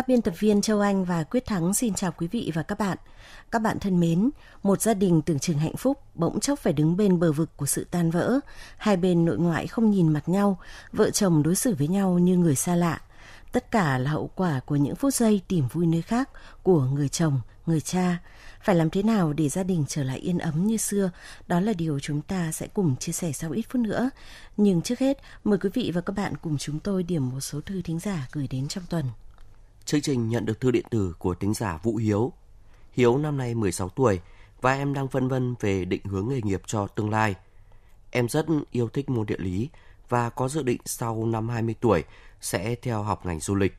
Các biên tập viên Châu Anh và Quyết Thắng xin chào quý vị và các bạn. Các bạn thân mến, một gia đình tưởng chừng hạnh phúc bỗng chốc phải đứng bên bờ vực của sự tan vỡ. Hai bên nội ngoại không nhìn mặt nhau, vợ chồng đối xử với nhau như người xa lạ. Tất cả là hậu quả của những phút giây tìm vui nơi khác của người chồng, người cha. Phải làm thế nào để gia đình trở lại yên ấm như xưa? Đó là điều chúng ta sẽ cùng chia sẻ sau ít phút nữa. Nhưng trước hết, mời quý vị và các bạn cùng chúng tôi điểm một số thư thính giả gửi đến trong tuần. Chương trình nhận được thư điện tử của tính giả Vũ Hiếu. Hiếu năm nay 16 tuổi và em đang phân vân về định hướng nghề nghiệp cho tương lai. Em rất yêu thích môn địa lý và có dự định sau năm 20 tuổi sẽ theo học ngành du lịch.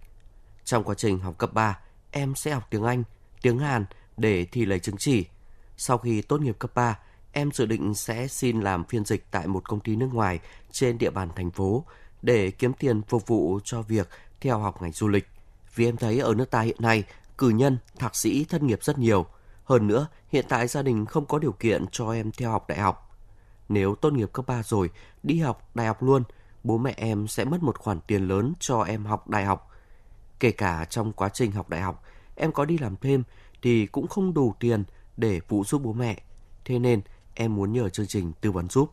Trong quá trình học cấp 3, em sẽ học tiếng Anh, tiếng Hàn để thi lấy chứng chỉ. Sau khi tốt nghiệp cấp 3, em dự định sẽ xin làm phiên dịch tại một công ty nước ngoài trên địa bàn thành phố để kiếm tiền phục vụ cho việc theo học ngành du lịch vì em thấy ở nước ta hiện nay cử nhân, thạc sĩ thất nghiệp rất nhiều. Hơn nữa, hiện tại gia đình không có điều kiện cho em theo học đại học. Nếu tốt nghiệp cấp 3 rồi, đi học đại học luôn, bố mẹ em sẽ mất một khoản tiền lớn cho em học đại học. Kể cả trong quá trình học đại học, em có đi làm thêm thì cũng không đủ tiền để phụ giúp bố mẹ. Thế nên em muốn nhờ chương trình tư vấn giúp.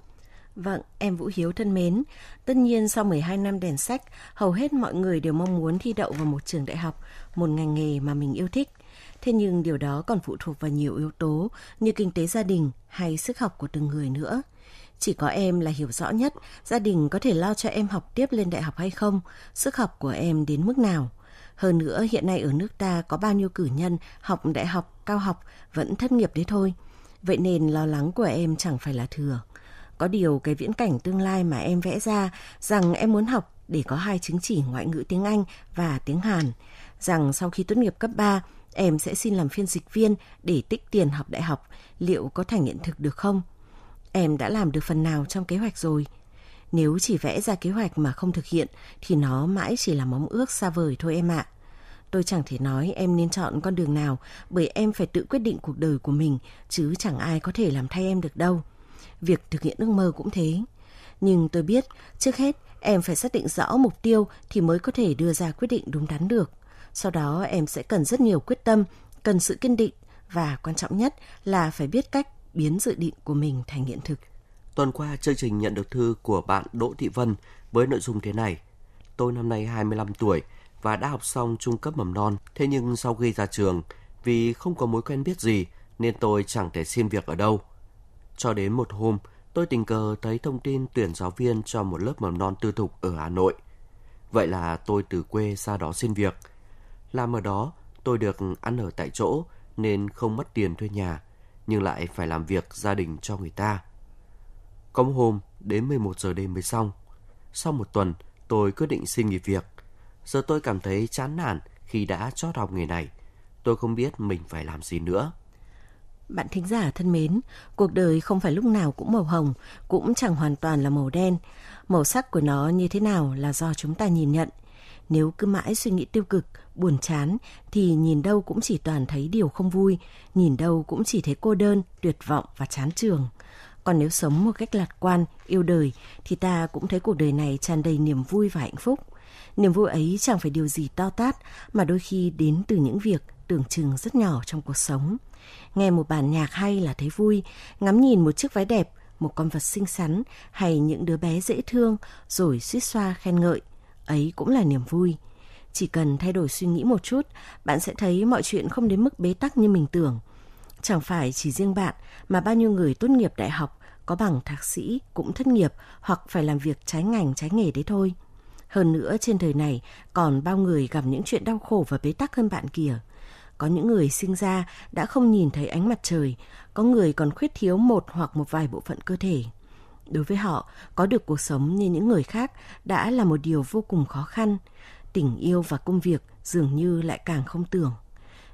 Vâng, em Vũ Hiếu thân mến, tất nhiên sau 12 năm đèn sách, hầu hết mọi người đều mong muốn thi đậu vào một trường đại học, một ngành nghề mà mình yêu thích. Thế nhưng điều đó còn phụ thuộc vào nhiều yếu tố như kinh tế gia đình hay sức học của từng người nữa. Chỉ có em là hiểu rõ nhất gia đình có thể lo cho em học tiếp lên đại học hay không, sức học của em đến mức nào. Hơn nữa hiện nay ở nước ta có bao nhiêu cử nhân học đại học, cao học vẫn thất nghiệp đấy thôi. Vậy nên lo lắng của em chẳng phải là thừa. Có điều cái viễn cảnh tương lai mà em vẽ ra rằng em muốn học để có hai chứng chỉ ngoại ngữ tiếng Anh và tiếng Hàn, rằng sau khi tốt nghiệp cấp 3, em sẽ xin làm phiên dịch viên để tích tiền học đại học, liệu có thành hiện thực được không? Em đã làm được phần nào trong kế hoạch rồi? Nếu chỉ vẽ ra kế hoạch mà không thực hiện thì nó mãi chỉ là mong ước xa vời thôi em ạ. Tôi chẳng thể nói em nên chọn con đường nào bởi em phải tự quyết định cuộc đời của mình chứ chẳng ai có thể làm thay em được đâu việc thực hiện ước mơ cũng thế. Nhưng tôi biết, trước hết em phải xác định rõ mục tiêu thì mới có thể đưa ra quyết định đúng đắn được. Sau đó em sẽ cần rất nhiều quyết tâm, cần sự kiên định và quan trọng nhất là phải biết cách biến dự định của mình thành hiện thực. Tuần qua, chương trình nhận được thư của bạn Đỗ Thị Vân với nội dung thế này. Tôi năm nay 25 tuổi và đã học xong trung cấp mầm non. Thế nhưng sau khi ra trường, vì không có mối quen biết gì nên tôi chẳng thể xin việc ở đâu. Cho đến một hôm, tôi tình cờ thấy thông tin tuyển giáo viên cho một lớp mầm non tư thục ở Hà Nội. Vậy là tôi từ quê ra đó xin việc. Làm ở đó, tôi được ăn ở tại chỗ nên không mất tiền thuê nhà, nhưng lại phải làm việc gia đình cho người ta. Có một hôm, đến 11 giờ đêm mới xong. Sau một tuần, tôi quyết định xin nghỉ việc. Giờ tôi cảm thấy chán nản khi đã chót học nghề này. Tôi không biết mình phải làm gì nữa. Bạn thính giả thân mến, cuộc đời không phải lúc nào cũng màu hồng, cũng chẳng hoàn toàn là màu đen. Màu sắc của nó như thế nào là do chúng ta nhìn nhận. Nếu cứ mãi suy nghĩ tiêu cực, buồn chán thì nhìn đâu cũng chỉ toàn thấy điều không vui, nhìn đâu cũng chỉ thấy cô đơn, tuyệt vọng và chán trường. Còn nếu sống một cách lạc quan, yêu đời thì ta cũng thấy cuộc đời này tràn đầy niềm vui và hạnh phúc. Niềm vui ấy chẳng phải điều gì to tát mà đôi khi đến từ những việc tưởng chừng rất nhỏ trong cuộc sống. Nghe một bản nhạc hay là thấy vui, ngắm nhìn một chiếc váy đẹp, một con vật xinh xắn hay những đứa bé dễ thương rồi suýt xoa khen ngợi, ấy cũng là niềm vui. Chỉ cần thay đổi suy nghĩ một chút, bạn sẽ thấy mọi chuyện không đến mức bế tắc như mình tưởng. Chẳng phải chỉ riêng bạn mà bao nhiêu người tốt nghiệp đại học có bằng thạc sĩ cũng thất nghiệp hoặc phải làm việc trái ngành trái nghề đấy thôi. Hơn nữa trên đời này còn bao người gặp những chuyện đau khổ và bế tắc hơn bạn kìa. Có những người sinh ra đã không nhìn thấy ánh mặt trời, có người còn khuyết thiếu một hoặc một vài bộ phận cơ thể. Đối với họ, có được cuộc sống như những người khác đã là một điều vô cùng khó khăn. Tình yêu và công việc dường như lại càng không tưởng.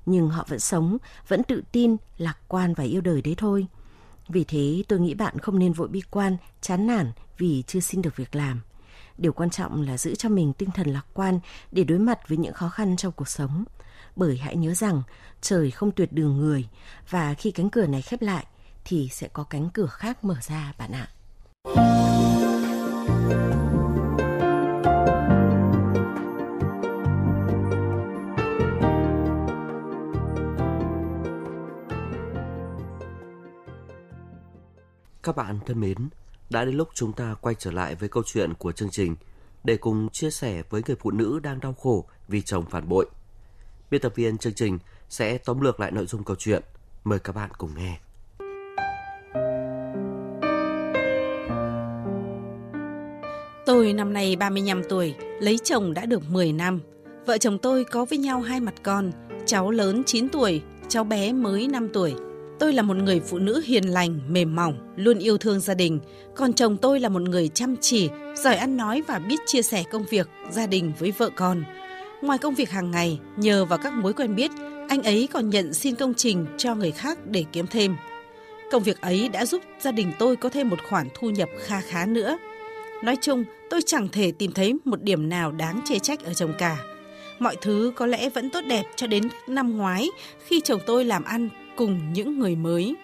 Nhưng họ vẫn sống, vẫn tự tin, lạc quan và yêu đời đấy thôi. Vì thế tôi nghĩ bạn không nên vội bi quan, chán nản vì chưa xin được việc làm. Điều quan trọng là giữ cho mình tinh thần lạc quan để đối mặt với những khó khăn trong cuộc sống. Bởi hãy nhớ rằng trời không tuyệt đường người và khi cánh cửa này khép lại thì sẽ có cánh cửa khác mở ra bạn ạ. Các bạn thân mến, đã đến lúc chúng ta quay trở lại với câu chuyện của chương trình để cùng chia sẻ với người phụ nữ đang đau khổ vì chồng phản bội. Biên tập viên chương trình sẽ tóm lược lại nội dung câu chuyện. Mời các bạn cùng nghe. Tôi năm nay 35 tuổi, lấy chồng đã được 10 năm. Vợ chồng tôi có với nhau hai mặt con, cháu lớn 9 tuổi, cháu bé mới 5 tuổi. Tôi là một người phụ nữ hiền lành, mềm mỏng, luôn yêu thương gia đình. Còn chồng tôi là một người chăm chỉ, giỏi ăn nói và biết chia sẻ công việc, gia đình với vợ con. Ngoài công việc hàng ngày, nhờ vào các mối quen biết, anh ấy còn nhận xin công trình cho người khác để kiếm thêm. Công việc ấy đã giúp gia đình tôi có thêm một khoản thu nhập kha khá nữa. Nói chung, tôi chẳng thể tìm thấy một điểm nào đáng chê trách ở chồng cả. Mọi thứ có lẽ vẫn tốt đẹp cho đến năm ngoái khi chồng tôi làm ăn cùng những người mới.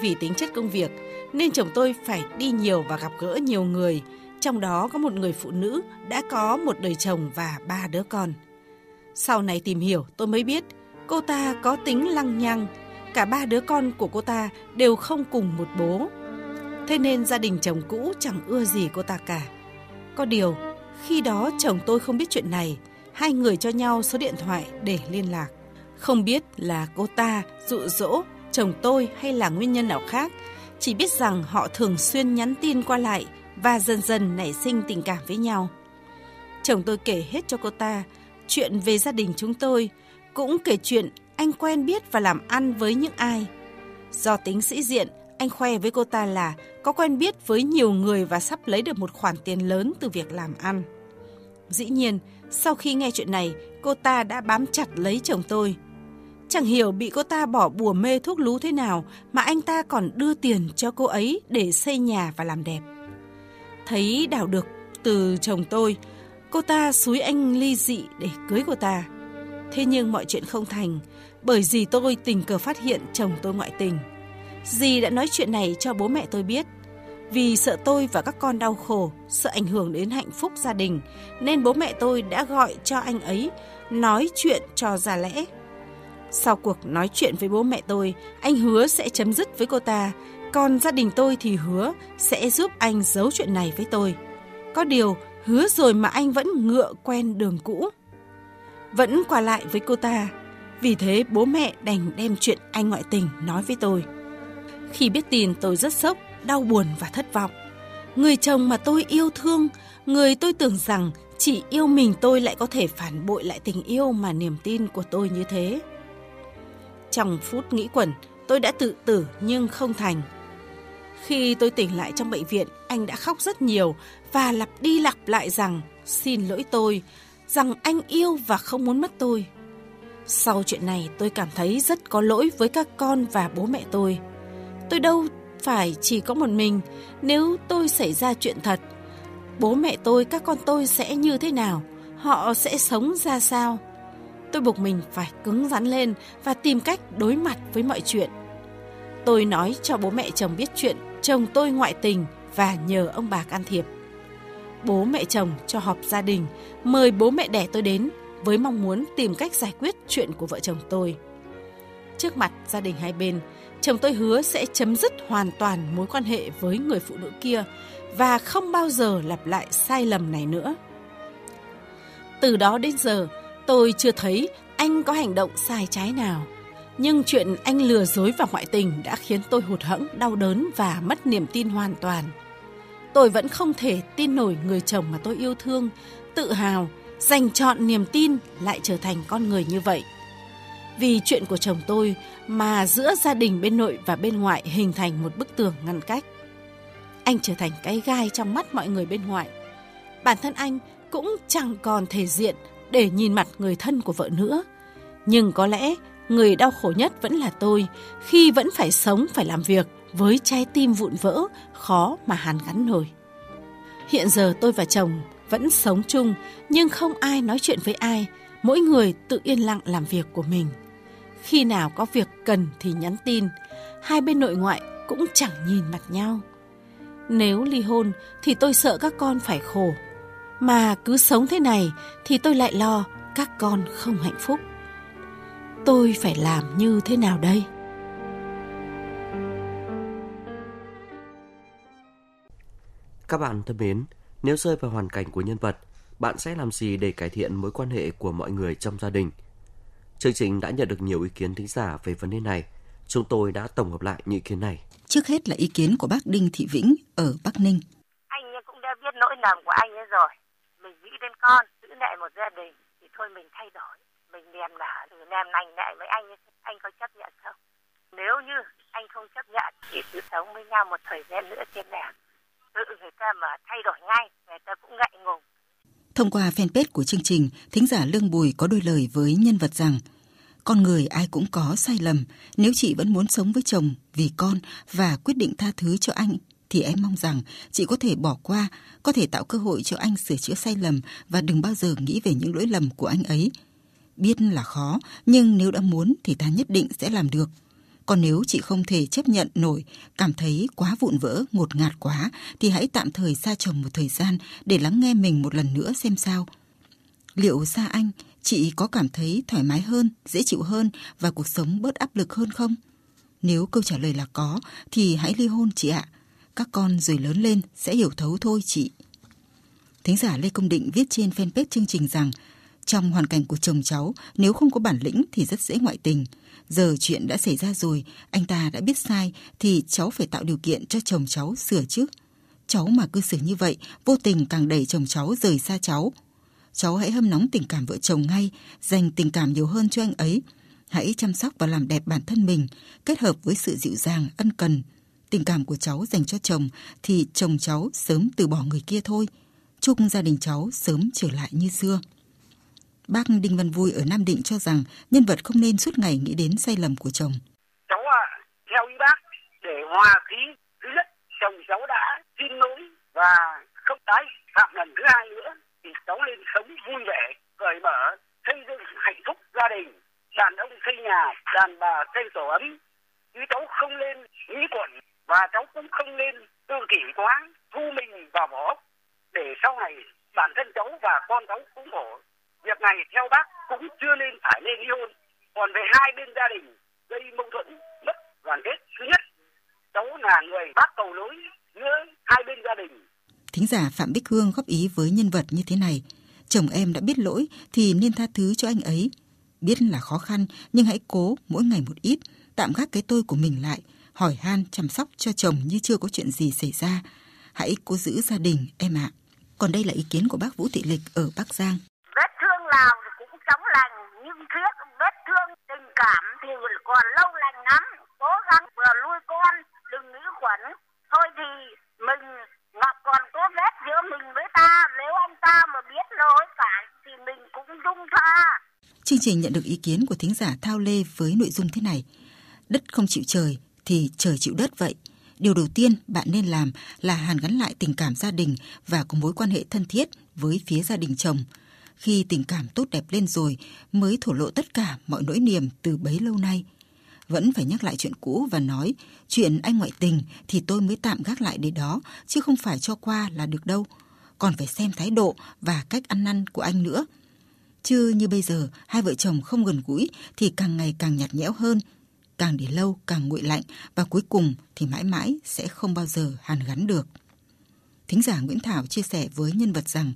Vì tính chất công việc nên chồng tôi phải đi nhiều và gặp gỡ nhiều người, trong đó có một người phụ nữ đã có một đời chồng và ba đứa con. Sau này tìm hiểu tôi mới biết cô ta có tính lăng nhăng, cả ba đứa con của cô ta đều không cùng một bố. Thế nên gia đình chồng cũ chẳng ưa gì cô ta cả. Có điều, khi đó chồng tôi không biết chuyện này, hai người cho nhau số điện thoại để liên lạc. Không biết là cô ta dụ dỗ chồng tôi hay là nguyên nhân nào khác, chỉ biết rằng họ thường xuyên nhắn tin qua lại và dần dần nảy sinh tình cảm với nhau. Chồng tôi kể hết cho cô ta chuyện về gia đình chúng tôi, cũng kể chuyện anh quen biết và làm ăn với những ai. Do tính sĩ diện, anh khoe với cô ta là có quen biết với nhiều người và sắp lấy được một khoản tiền lớn từ việc làm ăn. Dĩ nhiên, sau khi nghe chuyện này, cô ta đã bám chặt lấy chồng tôi. Chẳng hiểu bị cô ta bỏ bùa mê thuốc lú thế nào mà anh ta còn đưa tiền cho cô ấy để xây nhà và làm đẹp. Thấy đảo được từ chồng tôi, cô ta xúi anh ly dị để cưới cô ta. Thế nhưng mọi chuyện không thành, bởi dì tôi tình cờ phát hiện chồng tôi ngoại tình. Dì đã nói chuyện này cho bố mẹ tôi biết. Vì sợ tôi và các con đau khổ, sợ ảnh hưởng đến hạnh phúc gia đình, nên bố mẹ tôi đã gọi cho anh ấy nói chuyện cho ra lẽ. Sau cuộc nói chuyện với bố mẹ tôi, anh hứa sẽ chấm dứt với cô ta, còn gia đình tôi thì hứa sẽ giúp anh giấu chuyện này với tôi. Có điều, hứa rồi mà anh vẫn ngựa quen đường cũ. Vẫn qua lại với cô ta, vì thế bố mẹ đành đem chuyện anh ngoại tình nói với tôi. Khi biết tin tôi rất sốc, đau buồn và thất vọng. Người chồng mà tôi yêu thương, người tôi tưởng rằng chỉ yêu mình tôi lại có thể phản bội lại tình yêu mà niềm tin của tôi như thế. Trong phút nghĩ quẩn, tôi đã tự tử nhưng không thành. Khi tôi tỉnh lại trong bệnh viện, anh đã khóc rất nhiều và lặp đi lặp lại rằng xin lỗi tôi, rằng anh yêu và không muốn mất tôi. Sau chuyện này tôi cảm thấy rất có lỗi với các con và bố mẹ tôi. Tôi đâu phải chỉ có một mình, nếu tôi xảy ra chuyện thật, bố mẹ tôi, các con tôi sẽ như thế nào? Họ sẽ sống ra sao? Tôi buộc mình phải cứng rắn lên và tìm cách đối mặt với mọi chuyện. Tôi nói cho bố mẹ chồng biết chuyện chồng tôi ngoại tình và nhờ ông bà can thiệp. Bố mẹ chồng cho họp gia đình, mời bố mẹ đẻ tôi đến với mong muốn tìm cách giải quyết chuyện của vợ chồng tôi. Trước mặt gia đình hai bên, chồng tôi hứa sẽ chấm dứt hoàn toàn mối quan hệ với người phụ nữ kia và không bao giờ lặp lại sai lầm này nữa. Từ đó đến giờ, tôi chưa thấy anh có hành động sai trái nào. Nhưng chuyện anh lừa dối và ngoại tình đã khiến tôi hụt hẫng, đau đớn và mất niềm tin hoàn toàn. Tôi vẫn không thể tin nổi người chồng mà tôi yêu thương, tự hào, dành chọn niềm tin lại trở thành con người như vậy. Vì chuyện của chồng tôi mà giữa gia đình bên nội và bên ngoại hình thành một bức tường ngăn cách. anh trở thành cái gai trong mắt mọi người bên ngoại. Bản thân anh cũng chẳng còn thể diện để nhìn mặt người thân của vợ nữa. Nhưng có lẽ người đau khổ nhất vẫn là tôi khi vẫn phải sống phải làm việc với trái tim vụn vỡ, khó mà hàn gắn nổi. Hiện giờ tôi và chồng vẫn sống chung nhưng không ai nói chuyện với ai, mỗi người tự yên lặng làm việc của mình. Khi nào có việc cần thì nhắn tin, hai bên nội ngoại cũng chẳng nhìn mặt nhau. Nếu ly hôn thì tôi sợ các con phải khổ, mà cứ sống thế này thì tôi lại lo các con không hạnh phúc. Tôi phải làm như thế nào đây? Các bạn thân mến, nếu rơi vào hoàn cảnh của nhân vật, bạn sẽ làm gì để cải thiện mối quan hệ của mọi người trong gia đình? Chương trình đã nhận được nhiều ý kiến thính giả về vấn đề này. Chúng tôi đã tổng hợp lại những ý kiến này. Trước hết là ý kiến của bác Đinh Thị Vĩnh ở Bắc Ninh. Anh cũng đã biết nỗi lầm của anh ấy rồi. Mình nghĩ đến con, giữ lại một gia đình thì thôi mình thay đổi. Mình niềm nở, từ nèm lành lại với anh ấy, anh có chấp nhận không? Nếu như anh không chấp nhận thì cứ sống với nhau một thời gian nữa trên này. Tự người ta mà thay đổi ngay, người ta cũng ngại ngùng. Thông qua fanpage của chương trình, thính giả Lương Bùi có đôi lời với nhân vật rằng con người ai cũng có sai lầm, nếu chị vẫn muốn sống với chồng vì con và quyết định tha thứ cho anh thì em mong rằng chị có thể bỏ qua, có thể tạo cơ hội cho anh sửa chữa sai lầm và đừng bao giờ nghĩ về những lỗi lầm của anh ấy. Biết là khó, nhưng nếu đã muốn thì ta nhất định sẽ làm được. Còn nếu chị không thể chấp nhận nổi, cảm thấy quá vụn vỡ, ngột ngạt quá, thì hãy tạm thời xa chồng một thời gian để lắng nghe mình một lần nữa xem sao. Liệu xa anh, chị có cảm thấy thoải mái hơn, dễ chịu hơn và cuộc sống bớt áp lực hơn không? Nếu câu trả lời là có, thì hãy ly hôn chị ạ. Các con rồi lớn lên sẽ hiểu thấu thôi chị. Thính giả Lê Công Định viết trên fanpage chương trình rằng trong hoàn cảnh của chồng cháu, nếu không có bản lĩnh thì rất dễ ngoại tình. Giờ chuyện đã xảy ra rồi, anh ta đã biết sai thì cháu phải tạo điều kiện cho chồng cháu sửa chứ. Cháu mà cư xử như vậy, vô tình càng đẩy chồng cháu rời xa cháu. Cháu hãy hâm nóng tình cảm vợ chồng ngay, dành tình cảm nhiều hơn cho anh ấy. Hãy chăm sóc và làm đẹp bản thân mình, kết hợp với sự dịu dàng, ân cần. Tình cảm của cháu dành cho chồng thì chồng cháu sớm từ bỏ người kia thôi. Chúc gia đình cháu sớm trở lại như xưa. Bác Đinh Văn Vui ở Nam Định cho rằng nhân vật không nên suốt ngày nghĩ đến sai lầm của chồng. Cháu à, theo ý bác, để hòa khí, thứ nhất, chồng cháu đã xin lỗi và không tái phạm lần thứ hai nữa, thì cháu nên sống vui vẻ, cởi mở, xây dựng hạnh phúc gia đình. Đàn ông xây nhà, đàn bà xây tổ ấm. Chứ cháu không nên nghĩ quẩn và cháu cũng không nên tự kỷ quá, thu mình vào vỏ để sau này bản thân cháu và con cháu cũng khổ việc này theo bác cũng chưa nên phải lên ly hôn còn về hai bên gia đình gây mâu thuẫn mất đoàn kết thứ nhất cháu là người bác cầu lối giữa hai bên gia đình Thính giả Phạm Bích Hương góp ý với nhân vật như thế này. Chồng em đã biết lỗi thì nên tha thứ cho anh ấy. Biết là khó khăn nhưng hãy cố mỗi ngày một ít, tạm gác cái tôi của mình lại, hỏi han chăm sóc cho chồng như chưa có chuyện gì xảy ra. Hãy cố giữ gia đình em ạ. Còn đây là ý kiến của bác Vũ Thị Lịch ở Bắc Giang nào thì cũng chóng lành, nhưng thuyết vết thương tình cảm thì còn lâu lành lắm. Cố gắng vừa nuôi con, đừng nghĩ khuẩn thôi thì mình, ngọc còn có vết giữa mình với ta. Nếu anh ta mà biết lỗi phải thì mình cũng dung tha. Chương trình nhận được ý kiến của thính giả Thao Lê với nội dung thế này. Đất không chịu trời thì trời chịu đất vậy. Điều đầu tiên bạn nên làm là hàn gắn lại tình cảm gia đình và có mối quan hệ thân thiết với phía gia đình chồng khi tình cảm tốt đẹp lên rồi mới thổ lộ tất cả mọi nỗi niềm từ bấy lâu nay. Vẫn phải nhắc lại chuyện cũ và nói, chuyện anh ngoại tình thì tôi mới tạm gác lại để đó, chứ không phải cho qua là được đâu. Còn phải xem thái độ và cách ăn năn của anh nữa. Chứ như bây giờ, hai vợ chồng không gần gũi thì càng ngày càng nhạt nhẽo hơn. Càng để lâu càng nguội lạnh và cuối cùng thì mãi mãi sẽ không bao giờ hàn gắn được. Thính giả Nguyễn Thảo chia sẻ với nhân vật rằng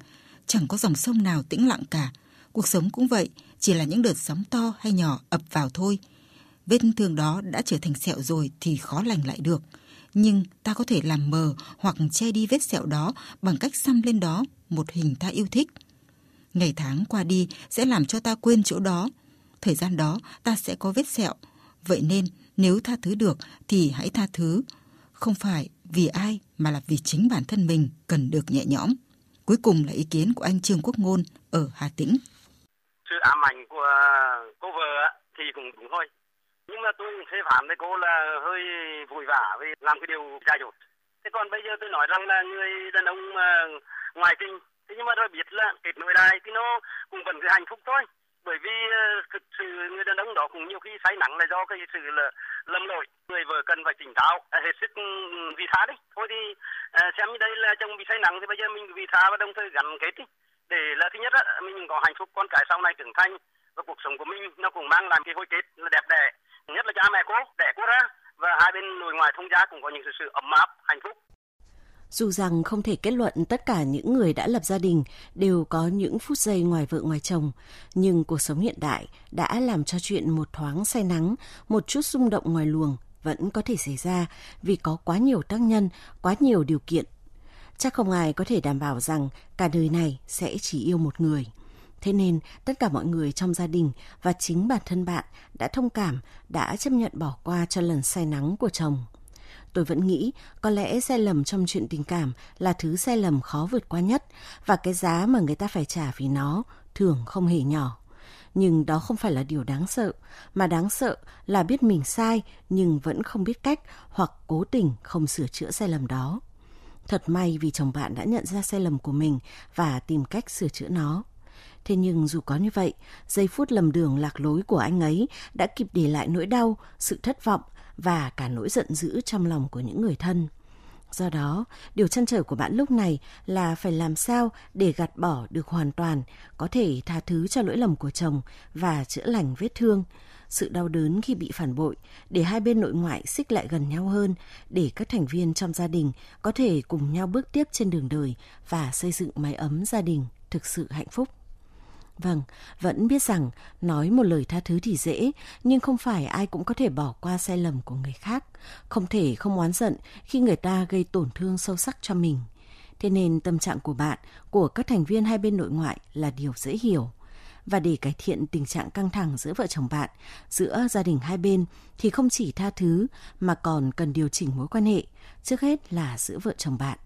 chẳng có dòng sông nào tĩnh lặng cả. Cuộc sống cũng vậy, chỉ là những đợt sóng to hay nhỏ ập vào thôi. Vết thương đó đã trở thành sẹo rồi thì khó lành lại được. Nhưng ta có thể làm mờ hoặc che đi vết sẹo đó bằng cách xăm lên đó một hình ta yêu thích. Ngày tháng qua đi sẽ làm cho ta quên chỗ đó. Thời gian đó ta sẽ có vết sẹo. Vậy nên nếu tha thứ được thì hãy tha thứ. Không phải vì ai mà là vì chính bản thân mình cần được nhẹ nhõm. Cuối cùng là ý kiến của anh Trương Quốc Ngôn ở Hà Tĩnh. Sự ám ảnh của cô vợ thì cũng đúng thôi. Nhưng mà tôi cũng phê phán với cô là hơi vội vã vì làm cái điều dài dột. Thế còn bây giờ tôi nói rằng là người đàn ông ngoài kinh, thế nhưng mà tôi biết là kết nội đài thì nó cũng vẫn cái hạnh phúc thôi bởi vì ờ, thực sự người đàn ông đó cũng nhiều khi say nắng là do cái sự là lầm lỗi. Người vợ cần phải tỉnh táo à, hết sức vì tha đi thôi thì ờ, xem như đây là chồng bị say nắng thì bây giờ mình vì tha và đồng thời gắn kết đi. Để là thứ nhất á, mình có hạnh phúc, con cái sau này trưởng thành và cuộc sống của mình nó cũng mang lại cái hồi kết là đẹp đẽ. Nhất là cha mẹ cô, đẻ cô ra và hai bên nội ngoại thông gia cũng có những sự ấm áp, hạnh phúc dù rằng không thể kết luận tất cả những người đã lập gia đình đều có những phút giây ngoài vợ ngoài chồng, nhưng cuộc sống hiện đại đã làm cho chuyện một thoáng say nắng, một chút rung động ngoài luồng vẫn có thể xảy ra vì có quá nhiều tác nhân, quá nhiều điều kiện. Chắc không ai có thể đảm bảo rằng cả đời này sẽ chỉ yêu một người. Thế nên tất cả mọi người trong gia đình và chính bản thân bạn đã thông cảm, đã chấp nhận bỏ qua cho lần say nắng của chồng tôi vẫn nghĩ có lẽ sai lầm trong chuyện tình cảm là thứ sai lầm khó vượt qua nhất và cái giá mà người ta phải trả vì nó thường không hề nhỏ. Nhưng đó không phải là điều đáng sợ, mà đáng sợ là biết mình sai nhưng vẫn không biết cách hoặc cố tình không sửa chữa sai lầm đó. Thật may vì chồng bạn đã nhận ra sai lầm của mình và tìm cách sửa chữa nó. Thế nhưng dù có như vậy, giây phút lầm đường lạc lối của anh ấy đã kịp để lại nỗi đau, sự thất vọng và cả nỗi giận dữ trong lòng của những người thân. Do đó, điều chăn trở của bạn lúc này là phải làm sao để gạt bỏ được hoàn toàn, có thể tha thứ cho lỗi lầm của chồng và chữa lành vết thương, sự đau đớn khi bị phản bội, để hai bên nội ngoại xích lại gần nhau hơn, để các thành viên trong gia đình có thể cùng nhau bước tiếp trên đường đời và xây dựng mái ấm gia đình thực sự hạnh phúc. Vâng, vẫn biết rằng nói một lời tha thứ thì dễ, nhưng không phải ai cũng có thể bỏ qua sai lầm của người khác. Không thể không oán giận khi người ta gây tổn thương sâu sắc cho mình. Thế nên tâm trạng của bạn, của các thành viên hai bên nội ngoại là điều dễ hiểu. Và để cải thiện tình trạng căng thẳng giữa vợ chồng bạn, giữa gia đình hai bên thì không chỉ tha thứ mà còn cần điều chỉnh mối quan hệ, trước hết là giữa vợ chồng bạn.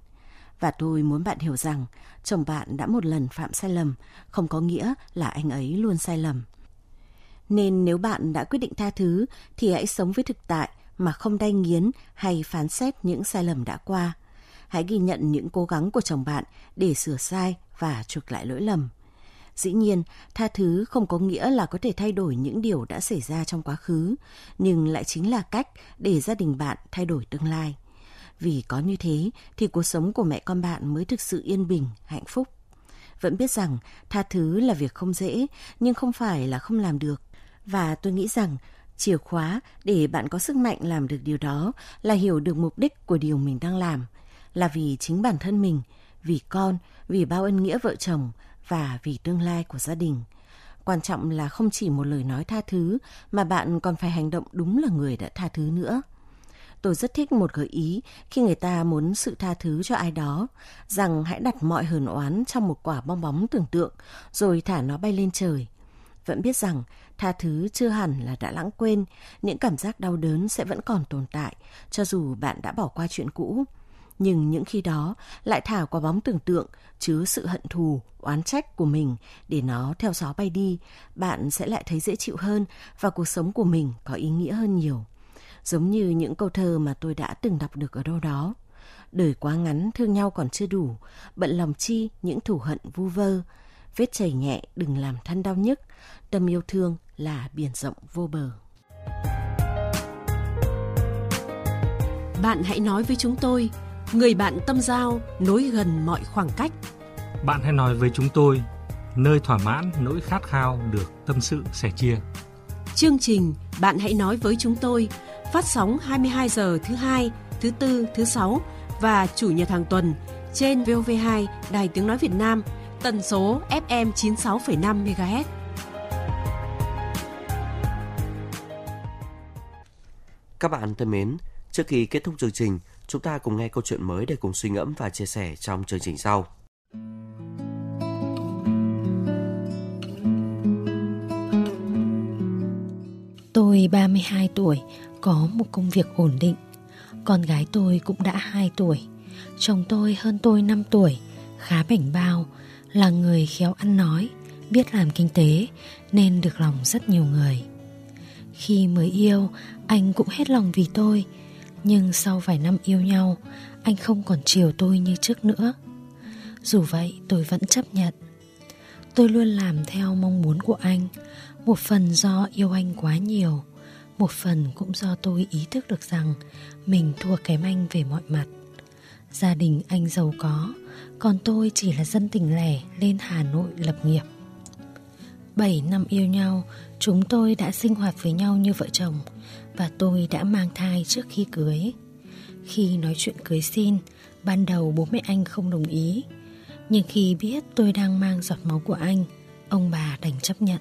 Và tôi muốn bạn hiểu rằng chồng bạn đã một lần phạm sai lầm, không có nghĩa là anh ấy luôn sai lầm. Nên nếu bạn đã quyết định tha thứ thì hãy sống với thực tại mà không đay nghiến hay phán xét những sai lầm đã qua. Hãy ghi nhận những cố gắng của chồng bạn để sửa sai và chuộc lại lỗi lầm. Dĩ nhiên, tha thứ không có nghĩa là có thể thay đổi những điều đã xảy ra trong quá khứ, nhưng lại chính là cách để gia đình bạn thay đổi tương lai. Vì có như thế thì cuộc sống của mẹ con bạn mới thực sự yên bình, hạnh phúc. Vẫn biết rằng tha thứ là việc không dễ, nhưng không phải là không làm được. Và tôi nghĩ rằng chìa khóa để bạn có sức mạnh làm được điều đó là hiểu được mục đích của điều mình đang làm, là vì chính bản thân mình, vì con, vì bao ân nghĩa vợ chồng và vì tương lai của gia đình. Quan trọng là không chỉ một lời nói tha thứ mà bạn còn phải hành động đúng là người đã tha thứ nữa. Tôi rất thích một gợi ý khi người ta muốn sự tha thứ cho ai đó, rằng hãy đặt mọi hờn oán trong một quả bong bóng tưởng tượng, rồi thả nó bay lên trời. Vẫn biết rằng tha thứ chưa hẳn là đã lãng quên, những cảm giác đau đớn sẽ vẫn còn tồn tại, cho dù bạn đã bỏ qua chuyện cũ. Nhưng những khi đó lại thả quả bóng tưởng tượng chứa sự hận thù, oán trách của mình để nó theo gió bay đi, bạn sẽ lại thấy dễ chịu hơn và cuộc sống của mình có ý nghĩa hơn nhiều giống như những câu thơ mà tôi đã từng đọc được ở đâu đó. Đời quá ngắn thương nhau còn chưa đủ, bận lòng chi những thù hận vu vơ. Vết chảy nhẹ đừng làm thân đau nhức, tâm yêu thương là biển rộng vô bờ. Bạn hãy nói với chúng tôi, người bạn tâm giao nối gần mọi khoảng cách. Bạn hãy nói với chúng tôi, nơi thỏa mãn nỗi khát khao được tâm sự sẻ chia. Chương trình Bạn hãy nói với chúng tôi phát sóng 22 giờ thứ hai, thứ tư, thứ sáu và chủ nhật hàng tuần trên VOV2 Đài Tiếng Nói Việt Nam, tần số FM 96,5 MHz. Các bạn thân mến, trước khi kết thúc chương trình, chúng ta cùng nghe câu chuyện mới để cùng suy ngẫm và chia sẻ trong chương trình sau. Tôi 32 tuổi, có một công việc ổn định. Con gái tôi cũng đã 2 tuổi, Chồng tôi hơn tôi 5 tuổi, Khá bảnh bao, Là người khéo ăn nói, Biết làm kinh tế, Nên được lòng rất nhiều người. Khi mới yêu, Anh cũng hết lòng vì tôi, Nhưng sau vài năm yêu nhau, Anh không còn chiều tôi như trước nữa. Dù vậy, tôi vẫn chấp nhận. Tôi luôn làm theo mong muốn của anh, Một phần do yêu anh quá nhiều. Một phần cũng do tôi ý thức được rằng Mình thua kém anh về mọi mặt. Gia đình anh giàu có, Còn tôi chỉ là dân tỉnh lẻ lên Hà Nội lập nghiệp. 7 năm yêu nhau, Chúng tôi đã sinh hoạt với nhau như vợ chồng Và tôi đã mang thai trước khi cưới. Khi nói chuyện cưới xin, Ban đầu bố mẹ anh không đồng ý. Nhưng khi biết tôi đang mang giọt máu của anh, Ông bà đành chấp nhận.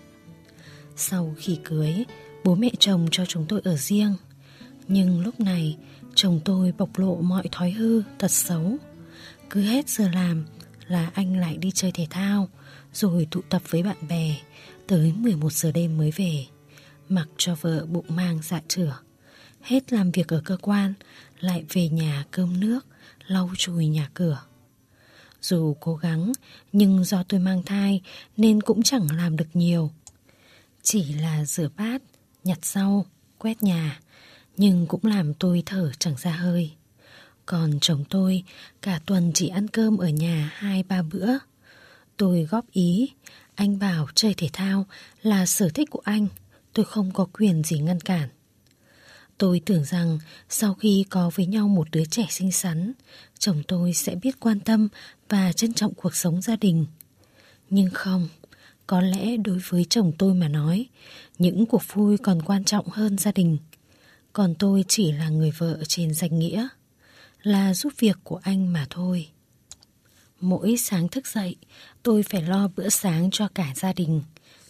Sau khi cưới Bố mẹ chồng cho chúng tôi ở riêng. Nhưng lúc này, Chồng tôi bộc lộ mọi thói hư Tật xấu. Cứ hết giờ làm là anh lại đi chơi thể thao, Rồi tụ tập với bạn bè, Tới 11 giờ đêm mới về. Mặc cho vợ bụng mang dạ chửa. Hết làm việc ở cơ quan, Lại về nhà cơm nước, Lau chùi nhà cửa. Dù cố gắng, Nhưng do tôi mang thai Nên cũng chẳng làm được nhiều. Chỉ là rửa bát Nhặt rau Quét nhà Nhưng cũng làm tôi thở chẳng ra hơi Còn chồng tôi Cả tuần chỉ ăn cơm ở nhà hai ba bữa Tôi góp ý anh bảo chơi thể thao là sở thích của anh, tôi không có quyền gì ngăn cản. Tôi tưởng rằng sau khi có với nhau một đứa trẻ xinh xắn, chồng tôi sẽ biết quan tâm và trân trọng cuộc sống gia đình. Nhưng không, có lẽ đối với chồng tôi mà nói, những cuộc vui còn quan trọng hơn gia đình. Còn tôi chỉ là người vợ trên danh nghĩa, là giúp việc của anh mà thôi. Mỗi sáng thức dậy, tôi phải lo bữa sáng cho cả gia đình,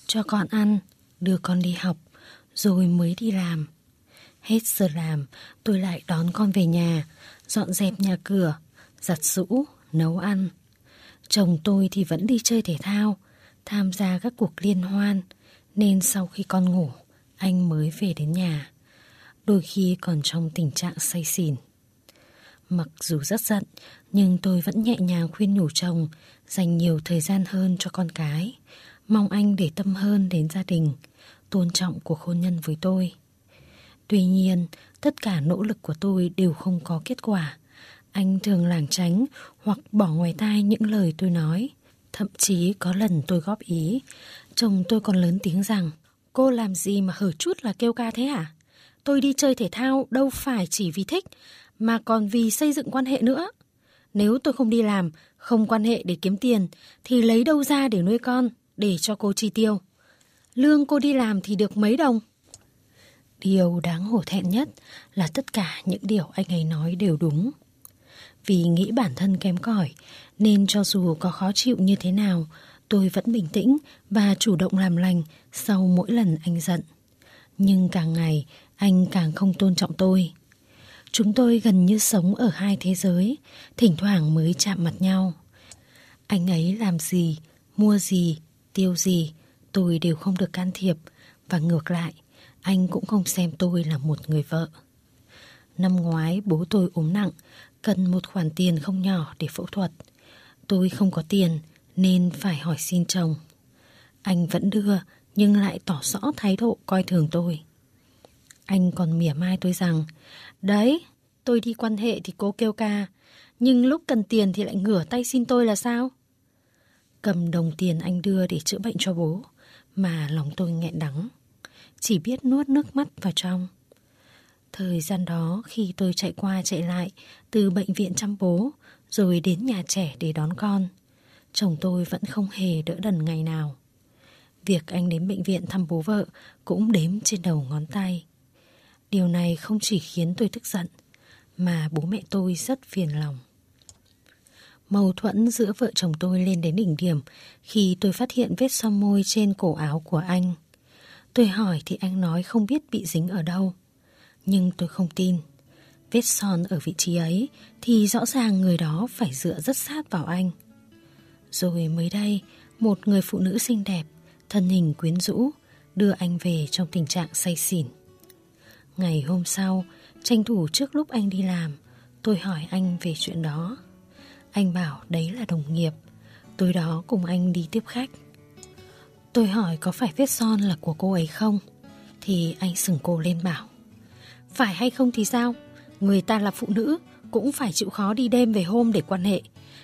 cho con ăn, đưa con đi học, rồi mới đi làm. Hết giờ làm, tôi lại đón con về nhà, dọn dẹp nhà cửa, giặt rũ, nấu ăn. Chồng tôi thì vẫn đi chơi thể thao, tham gia các cuộc liên hoan, nên sau khi con ngủ, anh mới về đến nhà. Đôi khi còn trong tình trạng say xỉn. Mặc dù rất giận, nhưng tôi vẫn nhẹ nhàng khuyên nhủ chồng dành nhiều thời gian hơn cho con cái, mong anh để tâm hơn đến gia đình, tôn trọng cuộc hôn nhân với tôi. Tuy nhiên, tất cả nỗ lực của tôi đều không có kết quả. Anh thường lảng tránh hoặc bỏ ngoài tai những lời tôi nói. Thậm chí có lần tôi góp ý, chồng tôi còn lớn tiếng rằng Cô làm gì mà hở chút là kêu ca thế hả? Tôi đi chơi thể thao đâu phải chỉ vì thích, mà còn vì xây dựng quan hệ nữa. Nếu tôi không đi làm, không quan hệ để kiếm tiền, thì lấy đâu ra để nuôi con, để cho cô chi tiêu. Lương cô đi làm thì được mấy đồng? Điều đáng hổ thẹn nhất là tất cả những điều anh ấy nói đều đúng. Vì nghĩ bản thân kém cỏi, nên cho dù có khó chịu như thế nào, tôi vẫn bình tĩnh và chủ động làm lành sau mỗi lần anh giận. Nhưng càng ngày, anh càng không tôn trọng tôi. Chúng tôi gần như sống ở hai thế giới, thỉnh thoảng mới chạm mặt nhau. Anh ấy làm gì, mua gì, tiêu gì, tôi đều không được can thiệp, và ngược lại, anh cũng không xem tôi là một người vợ. Năm ngoái bố tôi ốm nặng, cần một khoản tiền không nhỏ để phẫu thuật. Tôi không có tiền nên phải hỏi xin chồng. Anh vẫn đưa nhưng lại tỏ rõ thái độ coi thường tôi. Anh còn mỉa mai tôi rằng Đấy, tôi đi quan hệ thì cô kêu ca Nhưng lúc cần tiền thì lại ngửa tay xin tôi là sao? Cầm đồng tiền anh đưa để chữa bệnh cho bố Mà lòng tôi nghẹn đắng Chỉ biết nuốt nước mắt vào trong Thời gian đó khi tôi chạy qua chạy lại Từ bệnh viện chăm bố Rồi đến nhà trẻ để đón con Chồng tôi vẫn không hề đỡ đần ngày nào Việc anh đến bệnh viện thăm bố vợ Cũng đếm trên đầu ngón tay Điều này không chỉ khiến tôi tức giận, mà bố mẹ tôi rất phiền lòng. Mâu thuẫn giữa vợ chồng tôi lên đến đỉnh điểm khi tôi phát hiện vết son môi trên cổ áo của anh. Tôi hỏi thì anh nói không biết bị dính ở đâu. Nhưng tôi không tin. Vết son ở vị trí ấy thì rõ ràng người đó phải dựa rất sát vào anh. Rồi mới đây, một người phụ nữ xinh đẹp, thân hình quyến rũ, đưa anh về trong tình trạng say xỉn. Ngày hôm sau, Tranh thủ trước lúc anh đi làm, tôi hỏi anh về chuyện đó. Anh bảo đấy là đồng nghiệp, tối đó cùng anh đi tiếp khách. Tôi hỏi có phải vết son là của cô ấy không? Thì anh sừng cô lên bảo phải hay không thì sao? Người ta là phụ nữ, Cũng phải chịu khó đi đêm về hôm để quan hệ,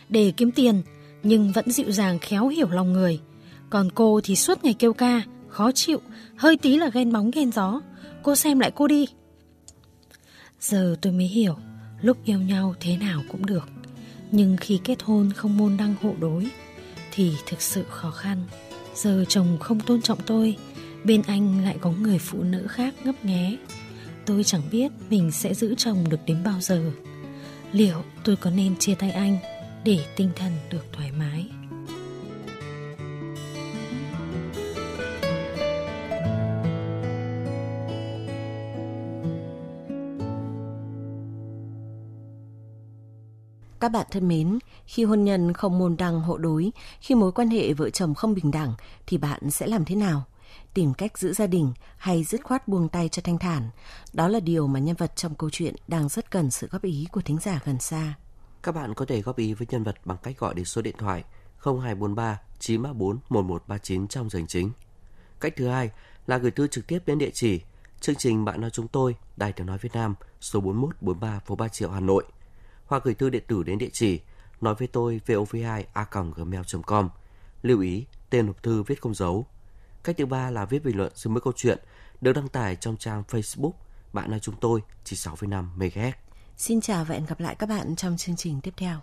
Để kiếm tiền, Nhưng vẫn dịu dàng khéo hiểu lòng người. Còn cô thì suốt ngày kêu ca, Khó chịu, Hơi tí là ghen bóng ghen gió. Cô xem lại cô đi. Giờ tôi mới hiểu, Lúc yêu nhau thế nào cũng được. Nhưng khi kết hôn không môn đăng hộ đối, Thì thực sự khó khăn. Giờ chồng không tôn trọng tôi, Bên anh lại có người phụ nữ khác ngấp nghé. Tôi chẳng biết mình sẽ giữ chồng được đến bao giờ Liệu tôi có nên chia tay anh Để tinh thần được thoải mái Các bạn thân mến, khi hôn nhân không môn đăng hộ đối, khi mối quan hệ vợ chồng không bình đẳng thì bạn sẽ làm thế nào? Tìm cách giữ gia đình hay dứt khoát buông tay cho thanh thản? Đó là điều mà nhân vật trong câu chuyện đang rất cần sự góp ý của thính giả gần xa. Các bạn có thể góp ý với nhân vật bằng cách gọi đến số điện thoại 0243 934 1139 trong giờ chính. Cách thứ hai là gửi thư trực tiếp đến địa chỉ chương trình Bạn nói chúng tôi, Đài Tiếng nói Việt Nam, số 4143 phố Ba Triệu Hà Nội – hoặc gửi thư điện tử đến địa chỉ nói với tôi vov2 a gmail.com. Lưu ý, tên hộp thư viết không dấu. Cách thứ ba là viết bình luận dưới mỗi câu chuyện được đăng tải trong trang Facebook Bạn nói chúng tôi chỉ 6,5 MHz. Xin chào và hẹn gặp lại các bạn trong chương trình tiếp theo.